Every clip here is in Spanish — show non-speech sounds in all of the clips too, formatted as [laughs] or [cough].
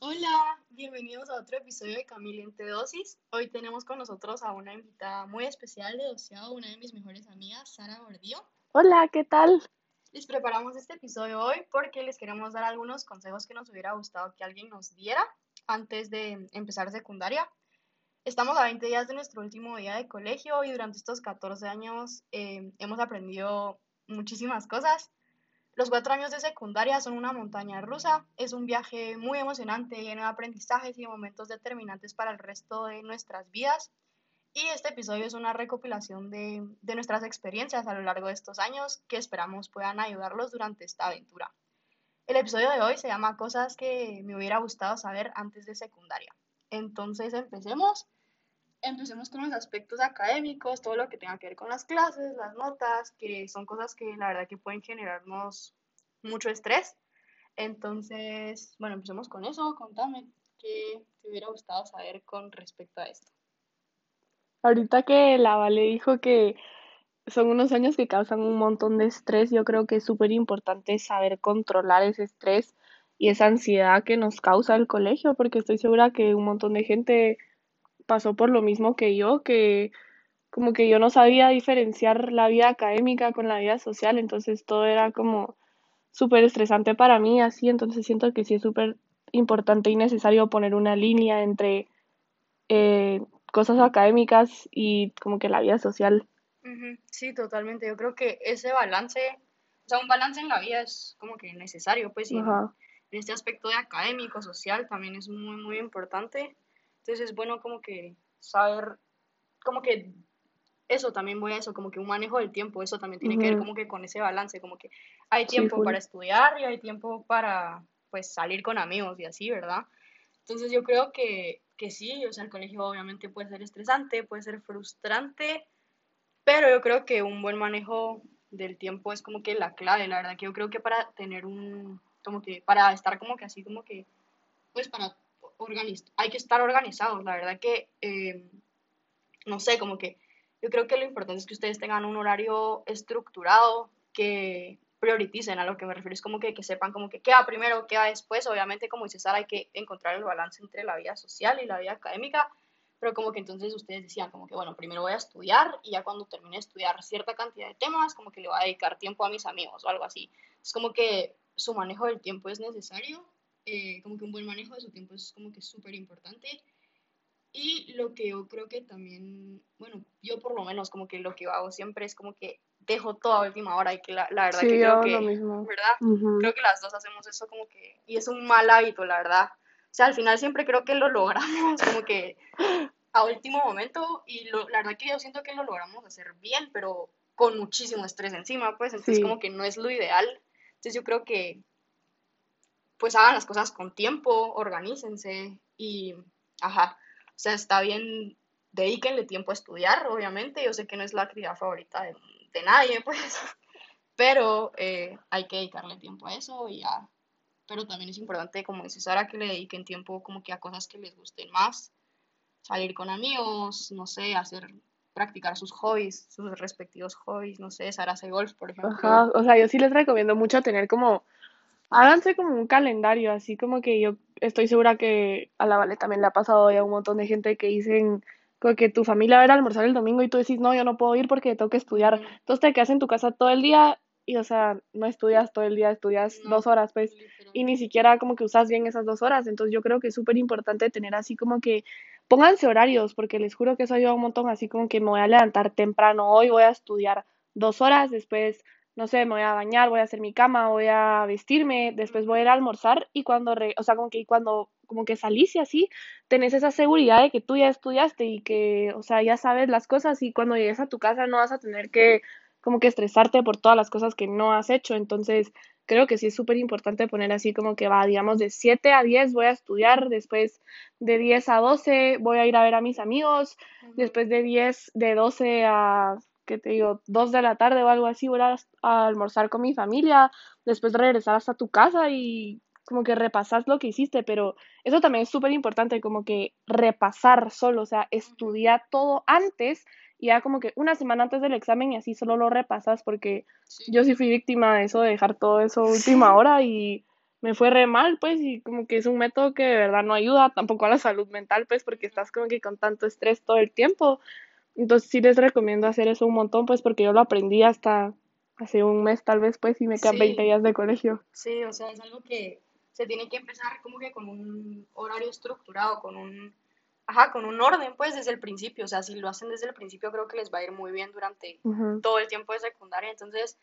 Hola, bienvenidos a otro episodio de Camila entre dosis. Hoy tenemos con nosotros a una invitada muy especial de doceado, una de mis mejores amigas, Sara Gordillo. Hola, ¿qué tal? Les preparamos este episodio hoy porque les queremos dar algunos consejos que nos hubiera gustado que alguien nos diera antes de empezar secundaria. Estamos a 20 días de nuestro último día de colegio y durante estos 14 años eh, hemos aprendido muchísimas cosas. Los cuatro años de secundaria son una montaña rusa, es un viaje muy emocionante, lleno de aprendizajes y momentos determinantes para el resto de nuestras vidas. Y este episodio es una recopilación de, de nuestras experiencias a lo largo de estos años que esperamos puedan ayudarlos durante esta aventura. El episodio de hoy se llama Cosas que me hubiera gustado saber antes de secundaria. Entonces empecemos. Empecemos con los aspectos académicos, todo lo que tenga que ver con las clases, las notas, que son cosas que la verdad que pueden generarnos mucho estrés. Entonces, bueno, empecemos con eso. Contame qué te hubiera gustado saber con respecto a esto. Ahorita que la Vale dijo que son unos años que causan un montón de estrés, yo creo que es súper importante saber controlar ese estrés y esa ansiedad que nos causa el colegio, porque estoy segura que un montón de gente pasó por lo mismo que yo, que como que yo no sabía diferenciar la vida académica con la vida social, entonces todo era como súper estresante para mí, así, entonces siento que sí es súper importante y necesario poner una línea entre eh, cosas académicas y como que la vida social. Sí, totalmente. Yo creo que ese balance, o sea, un balance en la vida es como que necesario, pues, y en este aspecto de académico, social, también es muy, muy importante. Entonces es bueno como que saber, como que eso también voy a eso, como que un manejo del tiempo, eso también tiene que ver como que con ese balance, como que hay Sí, tiempo full. para estudiar y hay tiempo para, pues, salir con amigos y así, ¿verdad? Entonces yo creo que, que sí, o sea, el colegio obviamente puede ser estresante, puede ser frustrante, pero yo creo que un buen manejo del tiempo es como que la clave, la verdad que yo creo que para tener un, como que, para estar como que así, como que, pues para organizar, hay que estar organizados, la verdad que, eh, no sé, como que yo creo que lo importante es que ustedes tengan un horario estructurado, que prioricen, a lo que me refiero es como que, que sepan como que qué va primero, qué va después, obviamente como dice Sara, hay que encontrar el balance entre la vida social y la vida académica, pero como que entonces ustedes decían como que bueno, primero voy a estudiar y ya cuando termine de estudiar cierta cantidad de temas, como que le voy a dedicar tiempo a mis amigos o algo así. Es como que su manejo del tiempo es necesario, eh, como que un buen manejo de su tiempo es como que súper importante y lo que yo creo que también, bueno, yo por lo menos como que lo que hago siempre es como que dejo toda última hora y que la, la verdad que Sí, creo yo lo que, mismo. ¿verdad? Ujú. Creo que las dos hacemos eso como que, y es un mal hábito, la verdad. O sea, al final siempre creo que lo logramos como que a último momento y lo, la verdad que yo siento que lo logramos hacer bien, pero con muchísimo estrés encima, pues entonces Sí, como que no es lo ideal. Entonces yo creo que pues hagan las cosas con tiempo, organícense y, ajá, o sea, está bien, dedíquenle tiempo a estudiar, obviamente, yo sé que no es la actividad favorita de, nadie, [laughs] pues, pero eh, hay que dedicarle tiempo a eso y ya, pero también es importante, como dice Sara, que le dediquen tiempo como que a cosas que les gusten más, salir con amigos, no sé, hacer, practicar sus hobbies, sus respectivos hobbies, no sé, Sara hace golf, por ejemplo. ajá. O sea, yo sí les recomiendo mucho tener como, háganse como un calendario, así como que yo estoy segura que a la Vale también le ha pasado ya a un montón de gente que dicen como que tu familia va a ir a almorzar el domingo y tú decís, no, yo no puedo ir porque tengo que estudiar. Entonces te quedas en tu casa todo el día y, o sea, no estudias todo el día, estudias No, dos horas, pues, y ni siquiera como que usas bien esas dos horas. Entonces yo creo que es súper importante tener así como que pónganse horarios, porque les juro que eso ayuda un montón, así como que me voy a levantar temprano hoy, voy a estudiar dos horas, después, no sé, me voy a bañar, voy a hacer mi cama, voy a vestirme, después voy a ir a almorzar y cuando, re- o sea, como que cuando como que salís y así, tenés esa seguridad de que tú ya estudiaste y que, o sea, ya sabes las cosas y cuando llegues a tu casa no vas a tener que como que estresarte por todas las cosas que no has hecho. Entonces, creo que sí es súper importante poner así como que va, digamos, de 7 a 10 voy a estudiar, después de 10 a 12 voy a ir a ver a mis amigos, después de 10 de 12 a, ¿qué te digo?, 2 de la tarde o algo así, voy a, a almorzar con mi familia, después regresar hasta tu casa y como que repasas lo que hiciste, pero eso también es súper importante, como que repasar solo, o sea, estudiar todo antes y ya como que una semana antes del examen y así solo lo repasas porque Sí. yo sí fui víctima de eso, de dejar todo eso a última Sí. hora y me fue re mal, pues, y como que es un método que de verdad no ayuda tampoco a la salud mental, pues, porque estás como que con tanto estrés todo el tiempo. Entonces sí les recomiendo hacer eso un montón, pues, porque yo lo aprendí hasta hace un mes tal vez, pues, y me quedan 20 días de colegio. Sí, o sea, es algo que se tiene que empezar como que con un horario estructurado, con un, ajá, con un orden, pues, desde el principio. O sea, si lo hacen desde el principio, creo que les va a ir muy bien durante todo el tiempo de secundaria. Entonces,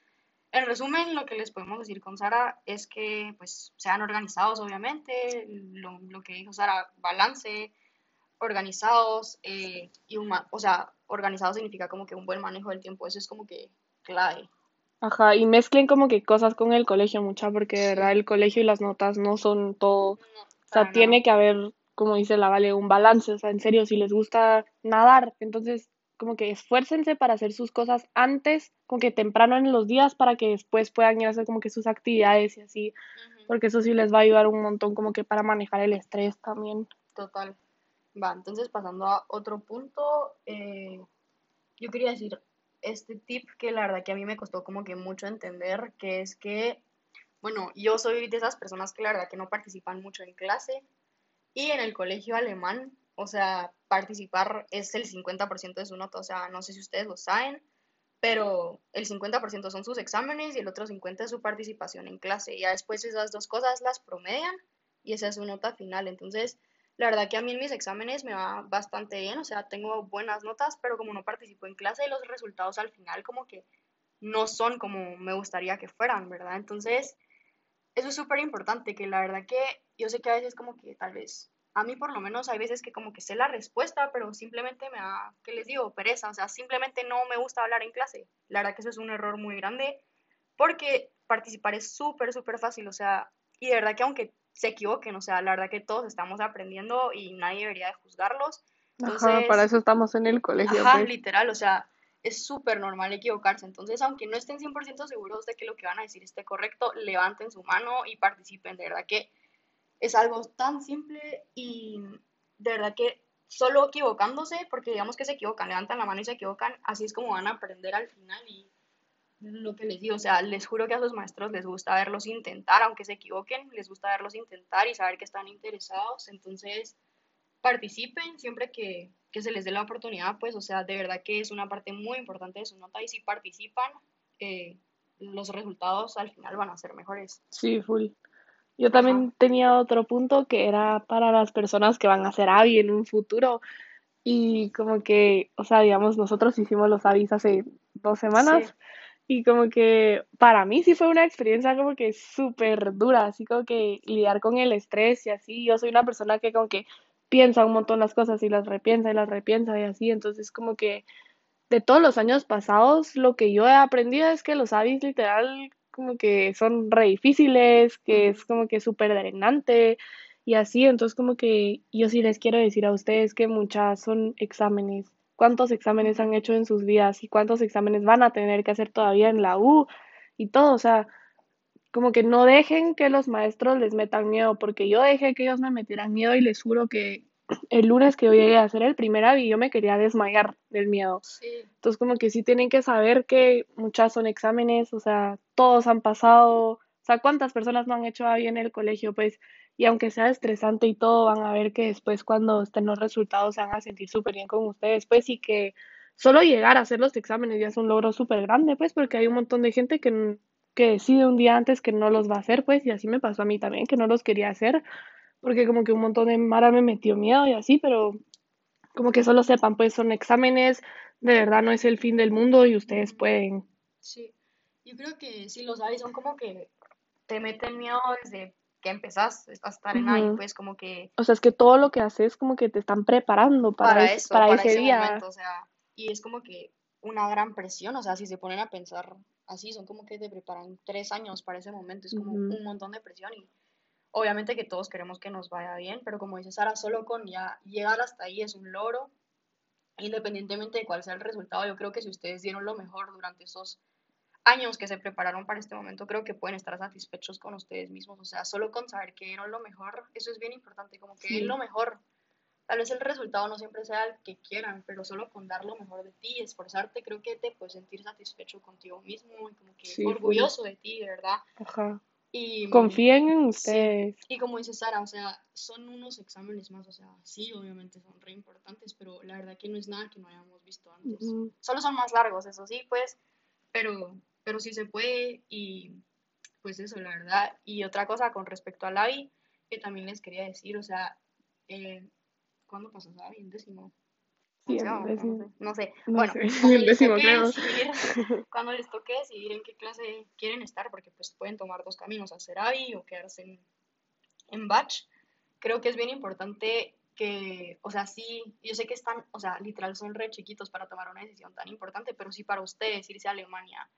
en resumen, lo que les podemos decir con Sara es que, pues, sean organizados, obviamente, lo, lo que dijo Sara, balance, organizados, eh, y un, o sea, organizado significa como que un buen manejo del tiempo, eso es como que clave. Ajá, y mezclen como que cosas con el colegio mucha, porque de verdad el colegio y las notas no son todo, o sea, tiene que haber, como dice la Vale, un balance, o sea, en serio, si les gusta nadar, entonces como que esfuércense para hacer sus cosas antes, como que temprano en los días, para que después puedan ir a hacer como que sus actividades y así, porque eso sí les va a ayudar un montón como que para manejar el estrés también. Total. Va, entonces pasando a otro punto, eh, yo quería decir este tip que la verdad que a mí me costó como que mucho entender, que es que, bueno, yo soy de esas personas que la verdad que no participan mucho en clase y en el colegio alemán, o sea, participar es el 50% de su nota, o sea, no sé si ustedes lo saben, pero el 50% son sus exámenes y el otro 50% es su participación en clase. Y ya después esas dos cosas las promedian y esa es su nota final. Entonces, la verdad que a mí en mis exámenes me va bastante bien, o sea, tengo buenas notas, pero como no participo en clase, los resultados al final como que no son como me gustaría que fueran, ¿verdad? Entonces, eso es súper importante, que la verdad que yo sé que a veces como que tal vez, a mí por lo menos hay veces que como que sé la respuesta, pero simplemente me da, ¿qué les digo? Pereza, o sea, simplemente no me gusta hablar en clase. La verdad que eso es un error muy grande, porque participar es súper, súper fácil, o sea, y de verdad que aunque se equivoquen, o sea, la verdad que todos estamos aprendiendo y nadie debería de juzgarlos. ajá, para eso estamos en el colegio. Ajá, pues. literal, o sea, es súper normal equivocarse. Entonces, aunque no estén 100% seguros de que lo que van a decir esté correcto, levanten su mano y participen. De verdad que es algo tan simple y de verdad que solo equivocándose, porque digamos que se equivocan, levantan la mano y se equivocan, así es como van a aprender al final y lo que les digo, o sea, les juro que a sus maestros les gusta verlos intentar, aunque se equivoquen, les gusta verlos intentar y saber que están interesados, entonces participen siempre que, se les dé la oportunidad, pues, o sea, de verdad que es una parte muy importante de su nota y si participan, eh, los resultados al final van a ser mejores. Sí, full. Yo también tenía otro punto que era para las personas que van a ser AVI en un futuro. Y como que, o sea, digamos, nosotros hicimos los AVIs hace dos semanas. Y como que para mí sí fue una experiencia como que súper dura, así como que lidiar con el estrés y así. Yo soy una persona que como que piensa un montón las cosas y las repiensa y las repiensa y así. Entonces como que de todos los años pasados lo que yo he aprendido es que los hábitos literal como que son re difíciles, que es como que súper drenante y así. Entonces como que yo sí les quiero decir a ustedes que muchas son exámenes cuántos exámenes han hecho en sus vidas y cuántos exámenes van a tener que hacer todavía en la U y todo, o sea, como que no dejen que los maestros les metan miedo, porque yo dejé que ellos me metieran miedo y les juro que [clears throat] el lunes que yo llegué a hacer el primer avi yo me quería desmayar del miedo. Entonces como que sí tienen que saber que muchas son exámenes, o sea, todos han pasado, o sea, cuántas personas no han hecho avi en el colegio, pues y aunque sea estresante y todo, van a ver que después cuando estén los resultados se van a sentir súper bien con ustedes, pues y que solo llegar a hacer los exámenes ya es un logro súper grande, pues porque hay un montón de gente que, que decide un día antes que no los va a hacer, pues y así me pasó a mí también, que no los quería hacer, porque como que un montón de Mara me metió miedo y así, pero como que solo sepan, pues son exámenes, de verdad no es el fin del mundo y ustedes pueden. Sí, yo creo que sí los hay, son como que te meten miedo desde que empezás a estar en ahí, pues como que... O sea, es que todo lo que haces como que te están preparando para, eso, para, ese, día. Momento, o sea, y es como que una gran presión, o sea, si se ponen a pensar así, son como que te preparan tres años para ese momento, es como un montón de presión y obviamente que todos queremos que nos vaya bien, pero como dice Sara, solo con ya llegar hasta ahí es un logro, independientemente de cuál sea el resultado, yo creo que si ustedes dieron lo mejor durante esos años que se prepararon para este momento, creo que pueden estar satisfechos con ustedes mismos. O sea, solo con saber que dieron lo mejor, eso es bien importante, como que lo mejor. Tal vez el resultado no siempre sea el que quieran, pero solo con dar lo mejor de ti, esforzarte, creo que te puedes sentir satisfecho contigo mismo y como que orgulloso de ti, de verdad. Ajá. Y, Confíen en sí, ustedes. y como dice Sara, o sea, son unos exámenes más, o sea, sí, obviamente son re importantes, pero la verdad que no es nada que no hayamos visto antes. Ujú. Solo son más largos, eso sí, pues, pero, pero sí se puede y pues eso, la verdad. Y otra cosa con respecto al AVI, que también les quería decir, o sea, eh, ¿cuándo pasó ese AVI? ¿En décimo? Sí, en onceavo, no décimo. sé, no sé. No Bueno, sé, cuando en les décimo toque creo. decidir, [laughs] cuando les toque decidir en qué clase quieren estar, porque pues pueden tomar dos caminos, hacer AVI o quedarse en, en batch, creo que es bien importante que, o sea, sí, yo sé que están, o sea, literal son re chiquitos para tomar una decisión tan importante, pero sí para ustedes irse a Alemania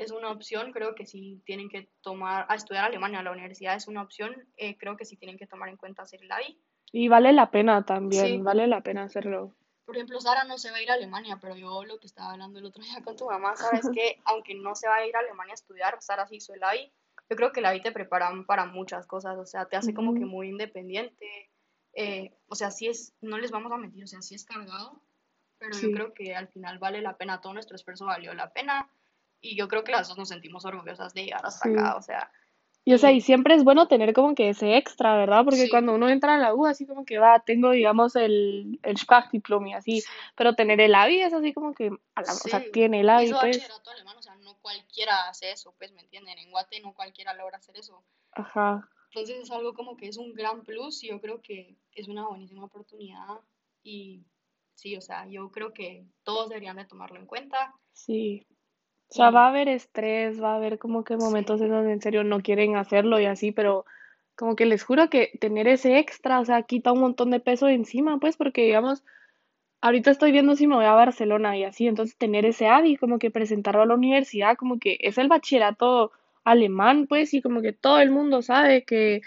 es una opción, creo que sí tienen que tomar, a estudiar Alemania, la universidad es una opción, eh, creo que sí tienen que tomar en cuenta hacer el AVI. Y vale la pena también, Sí, vale la pena hacerlo. por ejemplo, Sara no se va a ir a Alemania, pero yo lo que estaba hablando el otro día con tu mamá, sabes que [laughs] aunque no se va a ir a Alemania a estudiar, Sara sí hizo el AVI, yo creo que el AVI te prepara para muchas cosas, o sea, te hace como que muy independiente, eh, o sea, sí es, no les vamos a mentir, o sea, sí es cargado, pero yo creo que al final vale la pena, todo nuestro esfuerzo valió la pena, y yo creo que las dos nos sentimos orgullosas de llegar hasta acá, sí. o sea, Y o sea, y siempre es bueno tener como que ese extra, ¿verdad? Porque sí, cuando uno entra a la U, así como que va, tengo, digamos, el, el Sprachdiplom y así, sí. pero tener el AVI es así como que, a la- o sea, Sí, tiene el AVI, hizo pues, bachillerato alemán, o sea, no cualquiera hace eso, pues, ¿me entienden? En Guate no cualquiera logra hacer eso. ajá, Entonces es algo como que es un gran plus y yo creo que es una buenísima oportunidad y sí, o sea, yo creo que todos deberían de tomarlo en cuenta sí. O sea, va a haber estrés, va a haber como que momentos en donde en serio no quieren hacerlo y así, pero como que les juro que tener ese extra, o sea, quita un montón de peso de encima, pues, porque digamos, ahorita estoy viendo si me voy a Barcelona y así, entonces tener ese AVI, como que presentarlo a la universidad, como que es el bachillerato alemán, pues, y como que todo el mundo sabe que,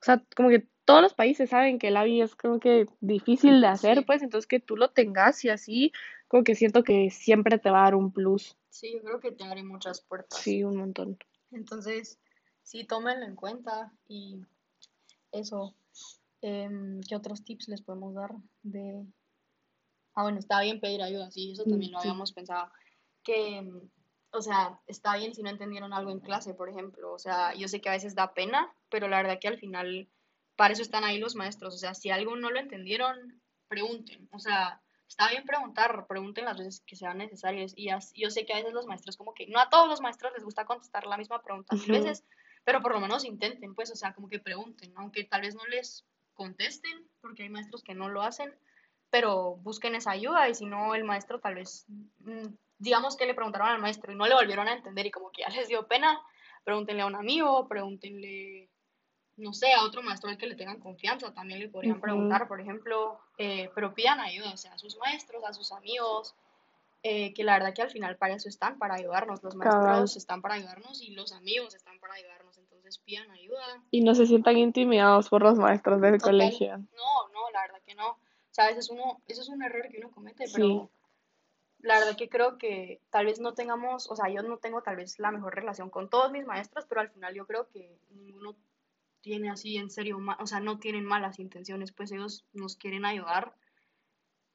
o sea, como que todos los países saben que el AVI es como que difícil de hacer, pues, entonces que tú lo tengas y así, como que siento que siempre te va a dar un plus. sí, yo creo que te abre muchas puertas. Sí, un montón. Entonces, sí, tómenlo en cuenta y eso, em, ¿qué otros tips les podemos dar de... Ah, bueno, está bien pedir ayuda, sí, eso también lo Sí, habíamos pensado. Que, o sea, está bien si no entendieron algo en clase, por ejemplo. O sea, yo sé que a veces da pena, pero la verdad que al final, para eso están ahí los maestros. O sea, si algo no lo entendieron, pregunten. O sea, está bien preguntar, pregunten las veces que sean necesarias. Y as- yo sé que a veces los maestros, como que no a todos los maestros les gusta contestar la misma pregunta mil ujú, veces, pero por lo menos intenten, pues, o sea, como que pregunten, aunque tal vez no les contesten, porque hay maestros que no lo hacen pero busquen esa ayuda y si no el maestro tal vez, mm, digamos que le preguntaron al maestro y no le volvieron a entender y como que ya les dio pena, pregúntenle a un amigo, pregúntenle, no sé, a otro maestro al que le tengan confianza, también le podrían preguntar, por ejemplo, eh, pero pidan ayuda, o sea, a sus maestros, a sus amigos, eh, que la verdad que al final para eso están, para ayudarnos, los Cabal. maestros están para ayudarnos y los amigos están para ayudarnos, entonces pidan ayuda, Y no se sientan intimidados por los maestros del total, colegio. no, no, la verdad que no, o sea, a veces uno, eso es un error que uno comete, Sí, pero la verdad que creo que tal vez no tengamos, o sea, yo no tengo tal vez la mejor relación con todos mis maestros, pero al final yo creo que ninguno tiene así en serio, o sea, no tienen malas intenciones, pues ellos nos quieren ayudar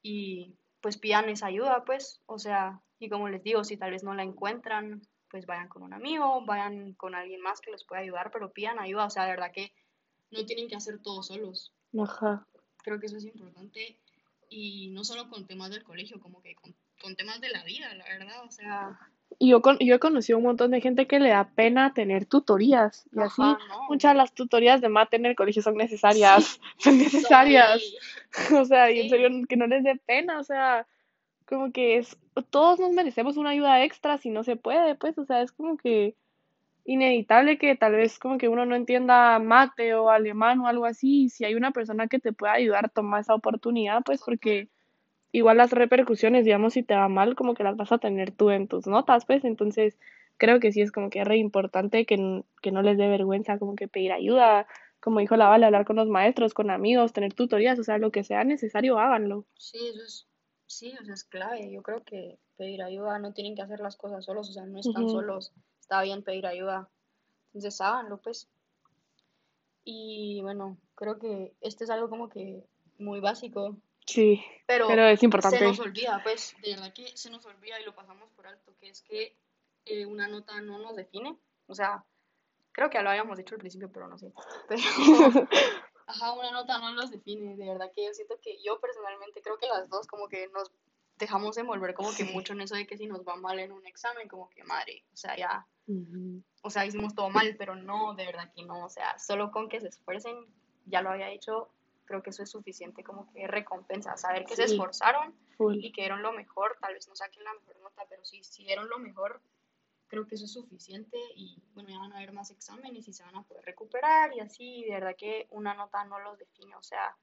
y pues pidan esa ayuda, pues, o sea, y como les digo, si tal vez no la encuentran, pues vayan con un amigo, vayan con alguien más que los pueda ayudar, pero pidan ayuda, o sea, de verdad que no tienen que hacer todo solos. ajá. Creo que eso es importante y no solo con temas del colegio, como que con, con temas de la vida, la verdad, o sea, Y yo, con, yo he conocido un montón de gente que le da pena tener tutorías y así. no, Muchas de las tutorías de mate en el colegio son necesarias, son [laughs] son necesarias. [laughs] O sea, y en serio, que no les dé pena, o sea, como que es, todos nos merecemos una ayuda extra si no se puede, pues, o sea, es como que inevitable que tal vez como que uno no entienda mate o alemán o algo así, y si hay una persona que te pueda ayudar, toma esa oportunidad, pues, porque igual las repercusiones, digamos, si te va mal, como que las vas a tener tú en tus notas, pues, entonces creo que sí es como que es re importante que, que no les dé vergüenza como que pedir ayuda, como dijo la Vale, hablar con los maestros, con amigos, tener tutorías, o sea, lo que sea necesario, háganlo. sí, eso es, sí, o sea, es clave, yo creo que pedir ayuda, no tienen que hacer las cosas solos, o sea, no están solos, está bien pedir ayuda, entonces háganlo, pues, y bueno, creo que este es algo como que muy básico, Sí, pero pero es se nos importante. olvida, pues, de verdad que se nos olvida y lo pasamos por alto, que es que eh, una nota no nos define, o sea, creo que ya lo habíamos dicho al principio, pero no sé. Pero, [laughs] ajá, una nota no los define, de verdad que yo siento que yo personalmente creo que las dos como que nos dejamos envolver como que mucho en eso de que si nos va mal en un examen, como que madre, o sea, ya, o sea, hicimos todo mal, pero no, de verdad que no, o sea, solo con que se esfuercen, ya lo había dicho, creo que eso es suficiente como que recompensa, saber que se esforzaron y que dieron lo mejor, tal vez no saquen la mejor nota, pero si, si dieron lo mejor, creo que eso es suficiente y bueno, ya van a haber más exámenes y se van a poder recuperar y así, de verdad que una nota no los define, o sea,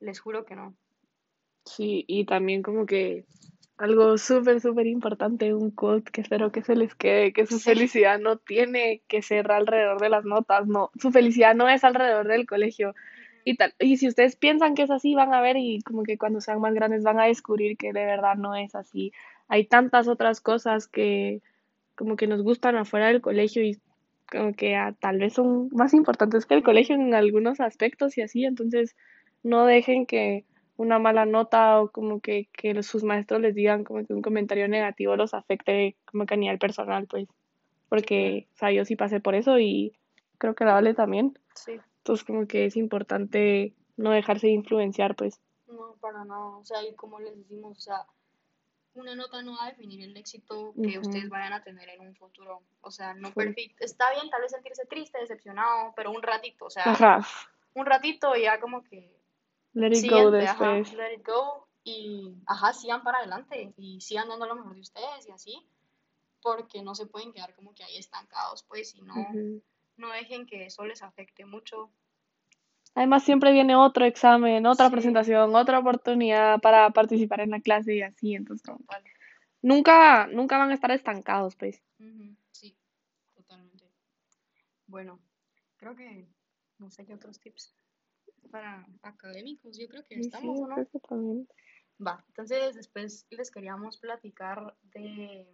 les juro que no. Sí, y también como que algo súper, súper importante, un quote que espero que se les quede, que su felicidad no tiene que ser alrededor de las notas, no, su felicidad no es alrededor del colegio. Y, tal, y si ustedes piensan que es así, van a ver y como que cuando sean más grandes van a descubrir que de verdad no es así. Hay tantas otras cosas que como que nos gustan afuera del colegio y como que ah, tal vez son más importantes que el colegio en algunos aspectos y así, entonces no dejen que una mala nota o como que, que sus maestros les digan como que un comentario negativo los afecte como que a nivel personal, pues, porque, o sea, yo sí pasé por eso y creo que la Vale también. Sí. Entonces como que es importante no dejarse influenciar, pues. No, para nada. O sea, y como les decimos, o sea, una nota no va a definir el éxito que ustedes vayan a tener en un futuro. O sea, no perfecto. Está bien tal vez sentirse triste, decepcionado, pero un ratito, o sea, Ajá. un ratito ya como que let it go después. let it go y ajá, sigan para adelante y sigan dando lo mejor de ustedes y así, porque no se pueden quedar como que ahí estancados, pues, y no, no dejen que eso les afecte mucho. Además, siempre viene otro examen, otra presentación, otra oportunidad para participar en la clase y así, entonces nunca, nunca van a estar estancados, pues. Sí, totalmente. Bueno, creo que no sé qué otros tips para académicos, yo creo que estamos, ¿no? también. Va, entonces después les queríamos platicar de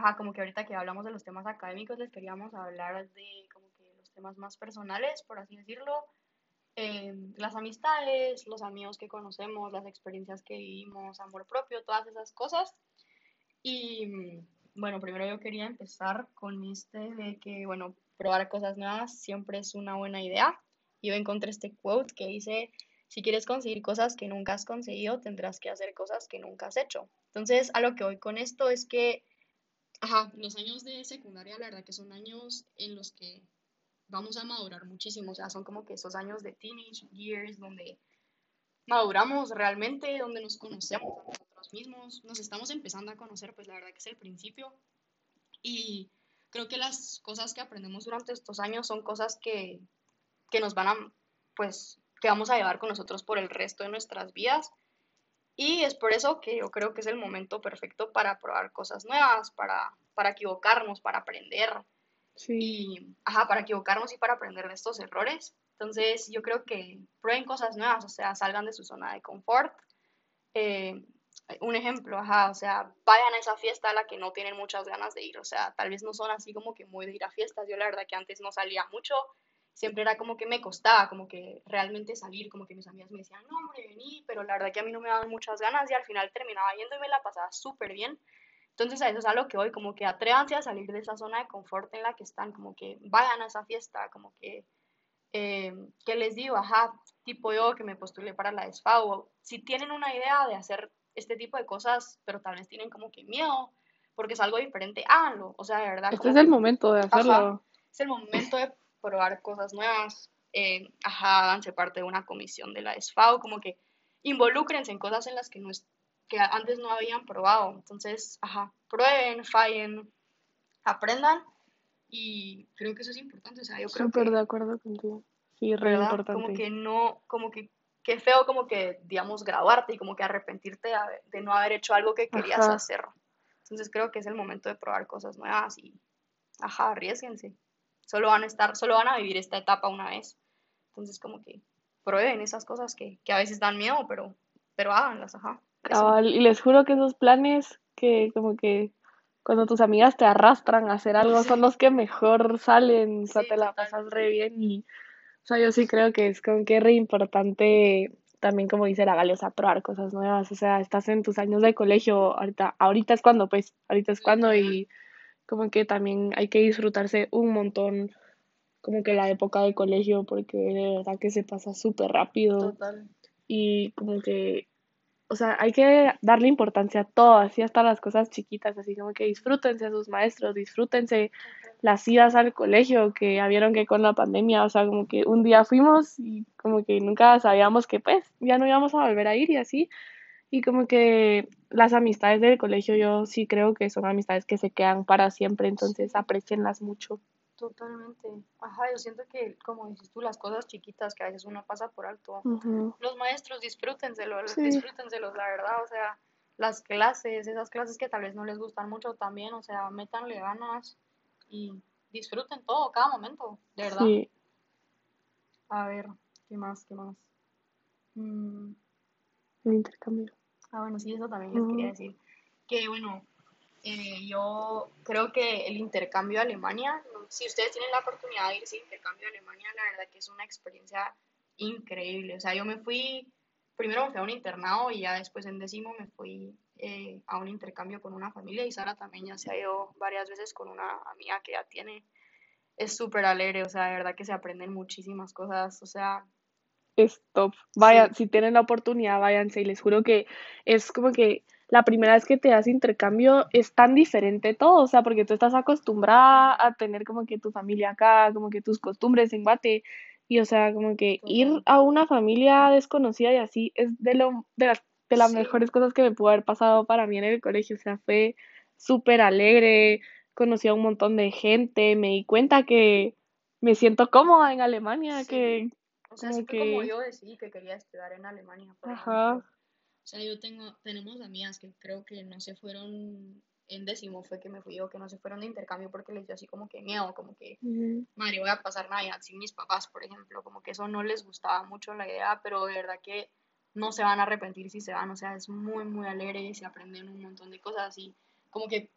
ajá, como que ahorita que hablamos de los temas académicos, les queríamos hablar de como que los temas más personales, por así decirlo, em, las amistades, los amigos que conocemos, las experiencias que vivimos, amor propio, todas esas cosas. Y bueno, primero yo quería empezar con este de que, bueno, probar cosas nuevas siempre es una buena idea. Yo encontré este quote que dice, si quieres conseguir cosas que nunca has conseguido, tendrás que hacer cosas que nunca has hecho. Entonces, a lo que voy con esto es que Ajá, los años de secundaria, la verdad que son años en los que vamos a madurar muchísimo, o sea, son como que esos años de teenage years donde maduramos realmente, donde nos conocemos a nosotros mismos, nos estamos empezando a conocer, pues la verdad que es el principio. Y creo que las cosas que aprendemos durante estos años son cosas que, que nos van a, pues, que vamos a llevar con nosotros por el resto de nuestras vidas y es por eso que yo creo que es el momento perfecto para probar cosas nuevas, para, para equivocarnos, para aprender. Sí. Y, ajá, para equivocarnos y para aprender de estos errores. Entonces, yo creo que prueben cosas nuevas, o sea, salgan de su zona de confort. Eh, un ejemplo, ajá, o sea, vayan a esa fiesta a la que no tienen muchas ganas de ir, o sea, tal vez no son así como que muy de ir a fiestas. Yo la verdad que antes no salía mucho, siempre era como que me costaba, como que realmente salir, como que mis amigas me decían, no, hombre, vení, pero la verdad que a mí no me daban muchas ganas y al final terminaba yendo y me la pasaba súper bien. Entonces a eso es a lo que voy, como que atrévanse a salir de esa zona de confort en la que están, como que vayan a esa fiesta, como que, eh, ¿qué les digo? Ajá, tipo yo que me postulé para la SFAO, si tienen una idea de hacer este tipo de cosas, pero tal vez tienen como que miedo, porque es algo diferente, háganlo, o sea, de verdad. Este es el momento de hacerlo. es el momento de probar cosas nuevas, eh, ajá, háganse parte de una comisión de la SFAO, como que involúcrense en cosas en las que, no es, que antes no habían probado. Entonces, ajá, prueben, fallen, aprendan y creo que eso es importante. O sea, yo creo Súper de acuerdo contigo. Sí, re importante. Como que no, como que qué feo como que, digamos, graduarte y como que arrepentirte de, no haber hecho algo que querías hacer. Entonces creo que es el momento de probar cosas nuevas y, ajá, arriesguense. Solo van a estar, solo van a vivir esta etapa una vez. Entonces, como que prueben esas cosas que, que a veces dan miedo, pero, pero háganlas, ajá. y les juro que esos planes que como que cuando tus amigas te arrastran a hacer algo son los que mejor salen, o sea, te la pasas re bien y, o sea, yo sí creo que es como que es re importante también como dice la Gale, o sea, probar cosas nuevas, o sea, estás en tus años de colegio, ahorita, ahorita es cuando, pues, ahorita es cuando y como que también hay que disfrutarse un montón como que la época de colegio porque de verdad que se pasa súper rápido Total. y como que, o sea, hay que darle importancia a todo, así hasta las cosas chiquitas, así como que disfrútense a sus maestros, disfrútense las idas al colegio, que ya vieron que con la pandemia, o sea, como que un día fuimos y como que nunca sabíamos que pues ya no íbamos a volver a ir y así. Y como que las amistades del colegio yo sí creo que son amistades que se quedan para siempre, entonces aprecienlas mucho. Totalmente. Ajá, yo siento que, como dices tú, las cosas chiquitas que a veces uno pasa por alto. Los maestros, disfrútenselo, Sí, disfrútenselos, la verdad. O sea, las clases, esas clases que tal vez no les gustan mucho también, o sea, métanle ganas y disfruten todo, cada momento, de verdad. sí, A ver, ¿qué más? ¿Qué más? Mm, el intercambio. Ah, bueno, sí, eso también les quería decir. Que bueno, eh, yo creo que el intercambio a Alemania, si ustedes tienen la oportunidad de irse intercambio a Alemania, la verdad que es una experiencia increíble. O sea, yo me fui, primero me fui a un internado y ya después en décimo me fui eh, a un intercambio con una familia y Sara también ya se ha ido varias veces con una amiga que ya tiene. Es súper alegre, o sea, de verdad que se aprenden muchísimas cosas, o sea, Es top. sí, Vayan, si tienen la oportunidad, váyanse y les juro que es como que la primera vez que te das intercambio es tan diferente todo, o sea, porque tú estás acostumbrada a tener como que tu familia acá, como que tus costumbres en Guate, y o sea, como que ir a una familia desconocida y así es de lo, de las, de las Sí, mejores cosas que me pudo haber pasado para mí en el colegio, o sea, fue súper alegre, conocí a un montón de gente, me di cuenta que me siento cómoda en Alemania, sí. que O sea, así fue como que, yo decidí que quería estudiar en Alemania, por ajá, ejemplo. O sea, yo tengo, tenemos amigas que creo que no se fueron en décimo, fue que me fui yo, que no se fueron de intercambio porque les dio así como que miedo, como que, ujú, madre, voy a pasar Navidad sin mis papás, por ejemplo, como que eso no les gustaba mucho la idea, pero de verdad que no se van a arrepentir si se van, o sea, es muy, muy alegre, se aprenden un montón de cosas y como que,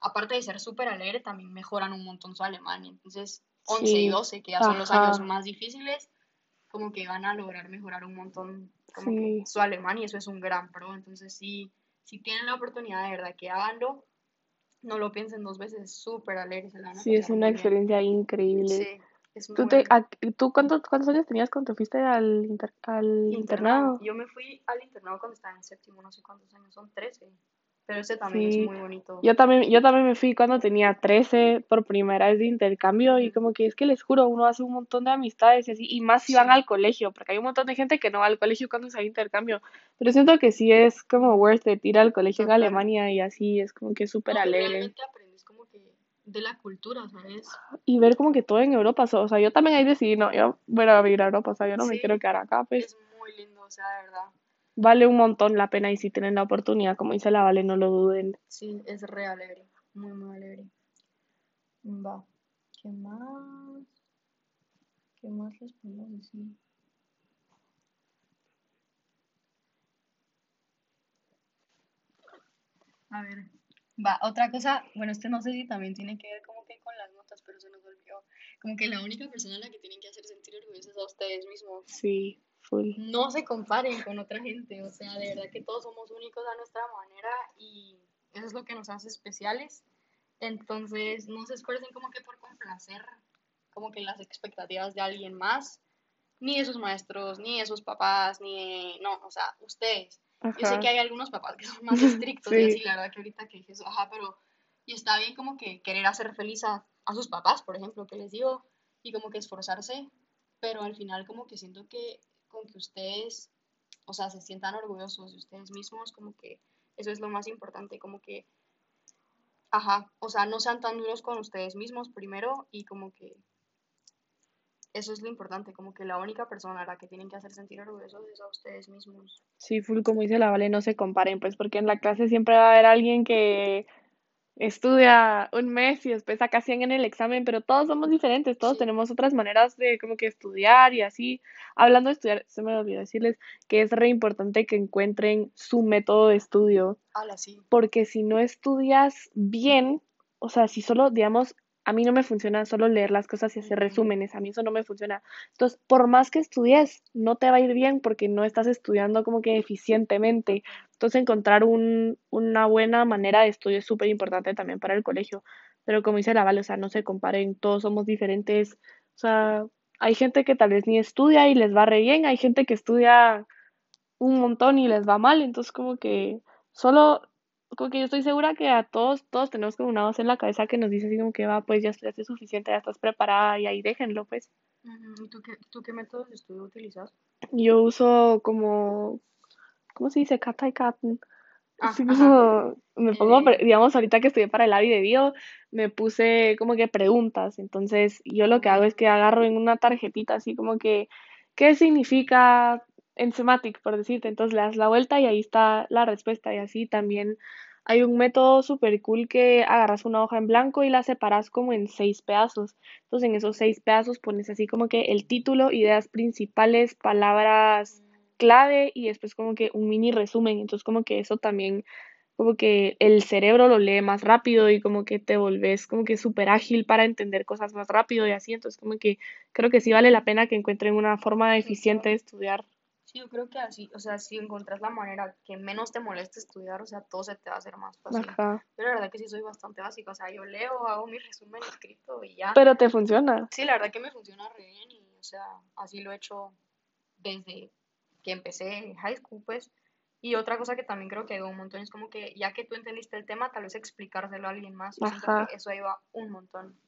aparte de ser súper alegre, también mejoran un montón su alemán, entonces 11 y sí, 12, que ya son los años más difíciles, como que van a lograr mejorar un montón como que su alemán y eso es un gran pro. Entonces, sí, si tienen la oportunidad de verdad que háganlo, no lo piensen dos veces, es súper alegre, se la van a sí, es una bien. experiencia increíble. Sí, es ¿Tú te, a- tú cuántos, cuántos años tenías cuando te fuiste al, inter- al Internado, internado? yo me fui al internado cuando estaba en séptimo, no sé cuántos años, son 13, pero ese también es Sí, muy bonito. yo también, yo también me fui cuando tenía 13 por primera vez de intercambio y como que es que les juro, uno hace un montón de amistades y así, y más si van Sí, al colegio, porque hay un montón de gente que no va al colegio cuando se va intercambio, pero siento que sí es como worth it ir al colegio en total. Alemania y así, es como que súper No, alegre. realmente aprendes como que de la cultura, ¿sabes? Y ver como que todo en Europa, o sea, yo también ahí decidí, no, yo voy a vivir a Europa, o sea, yo no me quiero Sí, quedar acá, pues es muy lindo, o sea, de verdad. Vale un montón la pena y si tienen la oportunidad, como dice la Vale, no lo duden. Sí, es re alegre, muy, muy alegre. Va, ¿qué más? ¿Qué más les podemos decir? A ver, va, otra cosa, bueno, este no sé si también tiene que ver como que con las notas, pero se nos olvidó. Como que la única persona a la que tienen que hacer sentir orgullosos es a ustedes mismos. Sí, full. No se comparen con otra gente, o sea, de verdad que todos somos únicos a nuestra manera y eso es lo que nos hace especiales. Entonces, no se esfuercen como que por complacer como que las expectativas de alguien más, ni de sus maestros, ni de sus papás, ni de... No, o sea, ustedes. Yo sé que hay algunos papás que son más estrictos y [laughs] así, Sí, la verdad que ahorita que dije eso, ajá, pero... Y está bien como que querer hacer feliz a, a sus papás, por ejemplo, que les digo, y como que esforzarse, pero al final como que siento que con que ustedes, o sea, se sientan orgullosos de ustedes mismos, como que eso es lo más importante, como que, ajá, o sea, no sean tan duros con ustedes mismos primero y como que eso es lo importante, como que la única persona a la que tienen que hacer sentir orgullosos es a ustedes mismos. sí, full, como dice la Vale, no se comparen, pues porque en la clase siempre va a haber alguien que estudia un mes y después saca 100 en el examen, pero todos somos diferentes, todos Sí, tenemos otras maneras de como que estudiar y así. Hablando de estudiar, se me olvidó decirles que es re importante que encuentren su método de estudio, sí, porque si no estudias bien, o sea, si solo, digamos, a mí no me funciona solo leer las cosas y hacer resúmenes, a mí eso no me funciona. Entonces, por más que estudies, no te va a ir bien porque no estás estudiando como que eficientemente. Entonces, encontrar un, una buena manera de estudio es súper importante también para el colegio. pero como dice la Vale, o sea, no se comparen, todos somos diferentes, o sea, hay gente que tal vez ni estudia y les va re bien, hay gente que estudia un montón y les va mal, entonces como que solo, como que yo estoy segura que a todos, todos tenemos como una voz en la cabeza que nos dice así como que va, pues ya estudiaste suficiente, ya estás preparada y ahí déjenlo, pues. ¿Y tú qué, tú qué métodos de estudio utilizas? Yo uso como, ¿cómo se dice? Kata y Katen. Ah, Así ajá. como, me pongo, digamos, ahorita que estudié para el AVI de bio, me puse como que preguntas. Entonces, yo lo que hago es que agarro en una tarjetita así como que, ¿qué significa en Semantic, por decirte? Entonces le das la vuelta y ahí está la respuesta. Y así también hay un método súper cool que agarras una hoja en blanco y la separas como en seis pedazos. Entonces, en esos seis pedazos pones así como que el título, ideas principales, palabras clave y después como que un mini resumen. Entonces como que eso también, como que el cerebro lo lee más rápido y como que te volvés como que súper ágil para entender cosas más rápido y así. Entonces como que creo que sí vale la pena que encuentren una forma eficiente de estudiar. Sí, yo creo que así, o sea, si encontrás la manera que menos te moleste estudiar, o sea, todo se te va a hacer más fácil. Ajá. Pero la verdad que sí soy bastante básica, o sea, yo leo, hago mi resumen escrito y ya. Pero te funciona. Sí, la verdad que me funciona re bien y, o sea, así lo he hecho desde que empecé en high school, pues. Y otra cosa que también creo que ayuda un montón es como que ya que tú entendiste el tema, tal vez explicárselo a alguien más. Yo Ajá. eso ayuda un montón.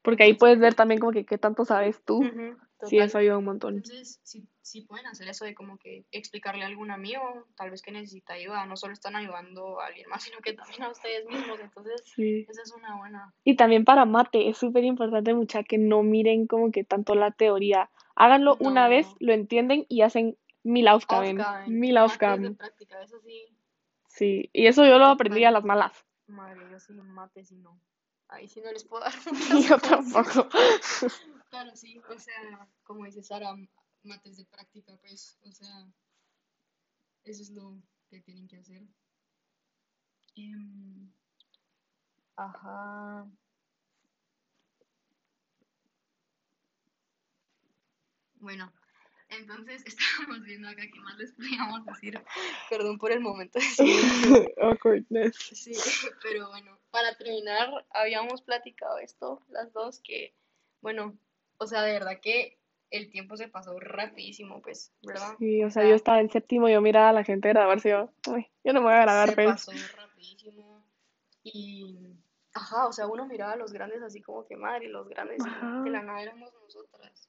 Porque ahí puedes ver también como que qué tanto sabes tú. Sí, total. eso ayuda un montón. Entonces, si, si pueden hacer eso de como que explicarle a algún amigo, tal vez que necesita ayuda, no solo están ayudando a alguien más, [laughs] sino que también a ustedes mismos. Entonces, Sí. esa es una buena. Y también para mate, es súper importante, mucha, que no miren como que tanto la teoría. Háganlo una vez, lo entienden y hacen mil Aufgaben. Mil Aufgaben. práctica, eso sí, Sí. Y eso yo lo aprendí a las malas. Madre, yo sí mates y no. Ahí sí no les puedo dar [laughs] Yo tampoco. [laughs] Claro, sí, o sea, como dice Sara, mates de práctica, pues, o sea, eso es lo que tienen que hacer. Em, ajá. Bueno, entonces [laughs] estábamos viendo acá qué más les podíamos decir. Perdón por el momento de silencio. [laughs] Awkwardness. Sí, pero bueno, para terminar, habíamos platicado esto, las dos, que, bueno, o sea, de verdad que el tiempo se pasó rapidísimo, pues, ¿verdad? Sí, O sea, yo estaba en séptimo, yo miraba a la gente grabarse, yo, "Uy, yo no me voy a grabar, se pues. pasó rapidísimo y, ajá, o sea, uno miraba a los grandes así como que madre, los grandes y de la Ajá. nada éramos nosotras.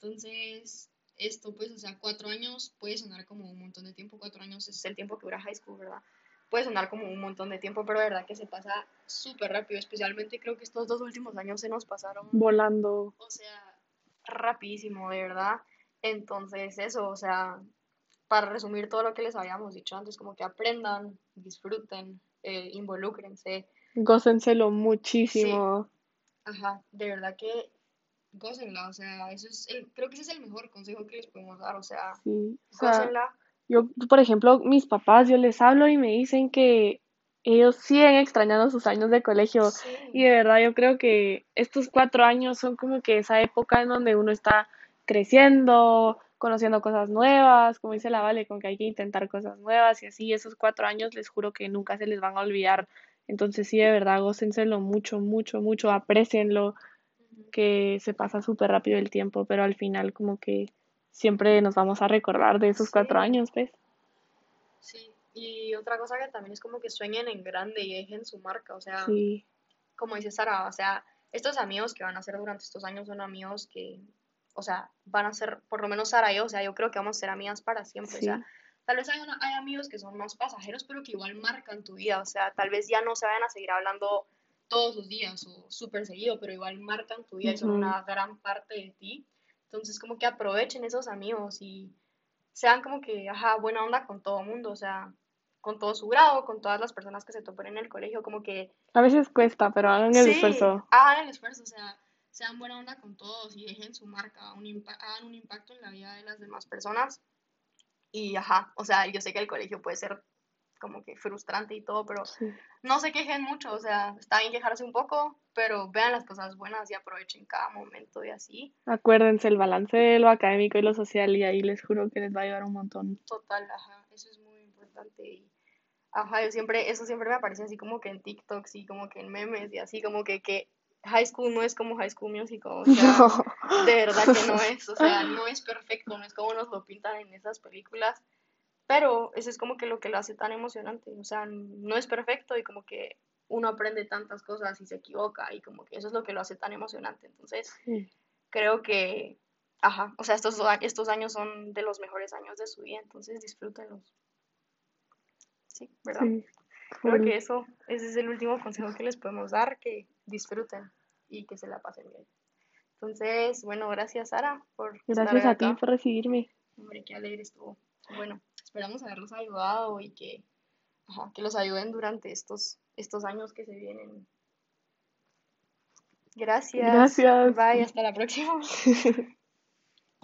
Entonces, esto, pues, o sea, cuatro años puede sonar como un montón de tiempo, cuatro años es el tiempo que dura high school, ¿verdad? Puede sonar como un montón de tiempo, pero de verdad que se pasa súper rápido, especialmente creo que estos dos últimos años se nos pasaron, Volando. o sea, rapidísimo, de verdad. Entonces, eso, o sea, para resumir todo lo que les habíamos dicho antes, como que aprendan, disfruten, eh, involúcrense. Gócenselo Sí, muchísimo. ajá, de verdad que gócenla, o sea, eso es el, creo que ese es el mejor consejo que les podemos dar, o sea, Sí. O sea, gócenla. yo, por ejemplo, mis papás, yo les hablo y me dicen que ellos siguen extrañando sus años de colegio. Y Sí, de verdad yo creo que estos cuatro años son como que esa época en donde uno está creciendo, conociendo cosas nuevas, como dice la Vale, con que hay que intentar cosas nuevas y así, esos cuatro años les juro que nunca se les van a olvidar. Entonces sí, de verdad, gócenselo mucho, mucho, mucho, aprécienlo, ujú, que se pasa súper rápido el tiempo, pero al final como que siempre nos vamos a recordar de esos cuatro sí, años, ¿ves? sí. Y otra cosa que también es como que sueñen en grande y dejen su marca, o sea, Sí, como dice Sara, o sea, estos amigos que van a hacer durante estos años son amigos que, o sea, van a ser, por lo menos Sara y yo, o sea, yo creo que vamos a ser amigas para siempre, o sea, sí, tal vez hay, una- hay amigos que son más pasajeros, pero que igual marcan tu vida, o sea, tal vez ya no se vayan a seguir hablando todos los días o súper seguido, pero igual marcan tu vida y son una gran parte de ti. Entonces, como que aprovechen esos amigos y sean como que, ajá, buena onda con todo mundo, o sea, con todo su grado, con todas las personas que se topen en el colegio, como que A veces cuesta, pero hagan el Sí, esfuerzo. hagan el esfuerzo, o sea, sean buena onda con todos y dejen su marca, un hagan un impacto en la vida de las demás personas. Y ajá, o sea, yo sé que el colegio puede ser como que frustrante y todo, pero Sí. no se quejen mucho, o sea, está bien quejarse un poco, pero vean las cosas buenas y aprovechen cada momento y así. Acuérdense el balance de lo académico y lo social y ahí les juro que les va a ayudar un montón. Total, ajá, eso es muy importante. Y Ajá, yo siempre, eso siempre me aparece así como que en TikToks y como que en memes y así como que, que High School no es como High School Musical, o sea, [laughs] No. de verdad que no es, o sea, no es perfecto, no es como nos lo pintan en esas películas, pero eso es como que lo que lo hace tan emocionante, o sea, no es perfecto y como que uno aprende tantas cosas y se equivoca y como que eso es lo que lo hace tan emocionante, entonces Sí, creo que, ajá, o sea, estos, estos años son de los mejores años de su vida, entonces disfrútenlos, sí, ¿verdad? sí, Creo que eso, ese es el último consejo que les podemos dar, que disfruten y que se la pasen bien. Entonces, bueno, gracias Sara por estar Gracias a ti por recibirme. Hombre, qué alegre estuvo. Bueno, esperamos haberlos ayudado y que, ajá, que los ayuden durante estos, estos años que se vienen. Gracias. Gracias. Bye, hasta la próxima. [laughs]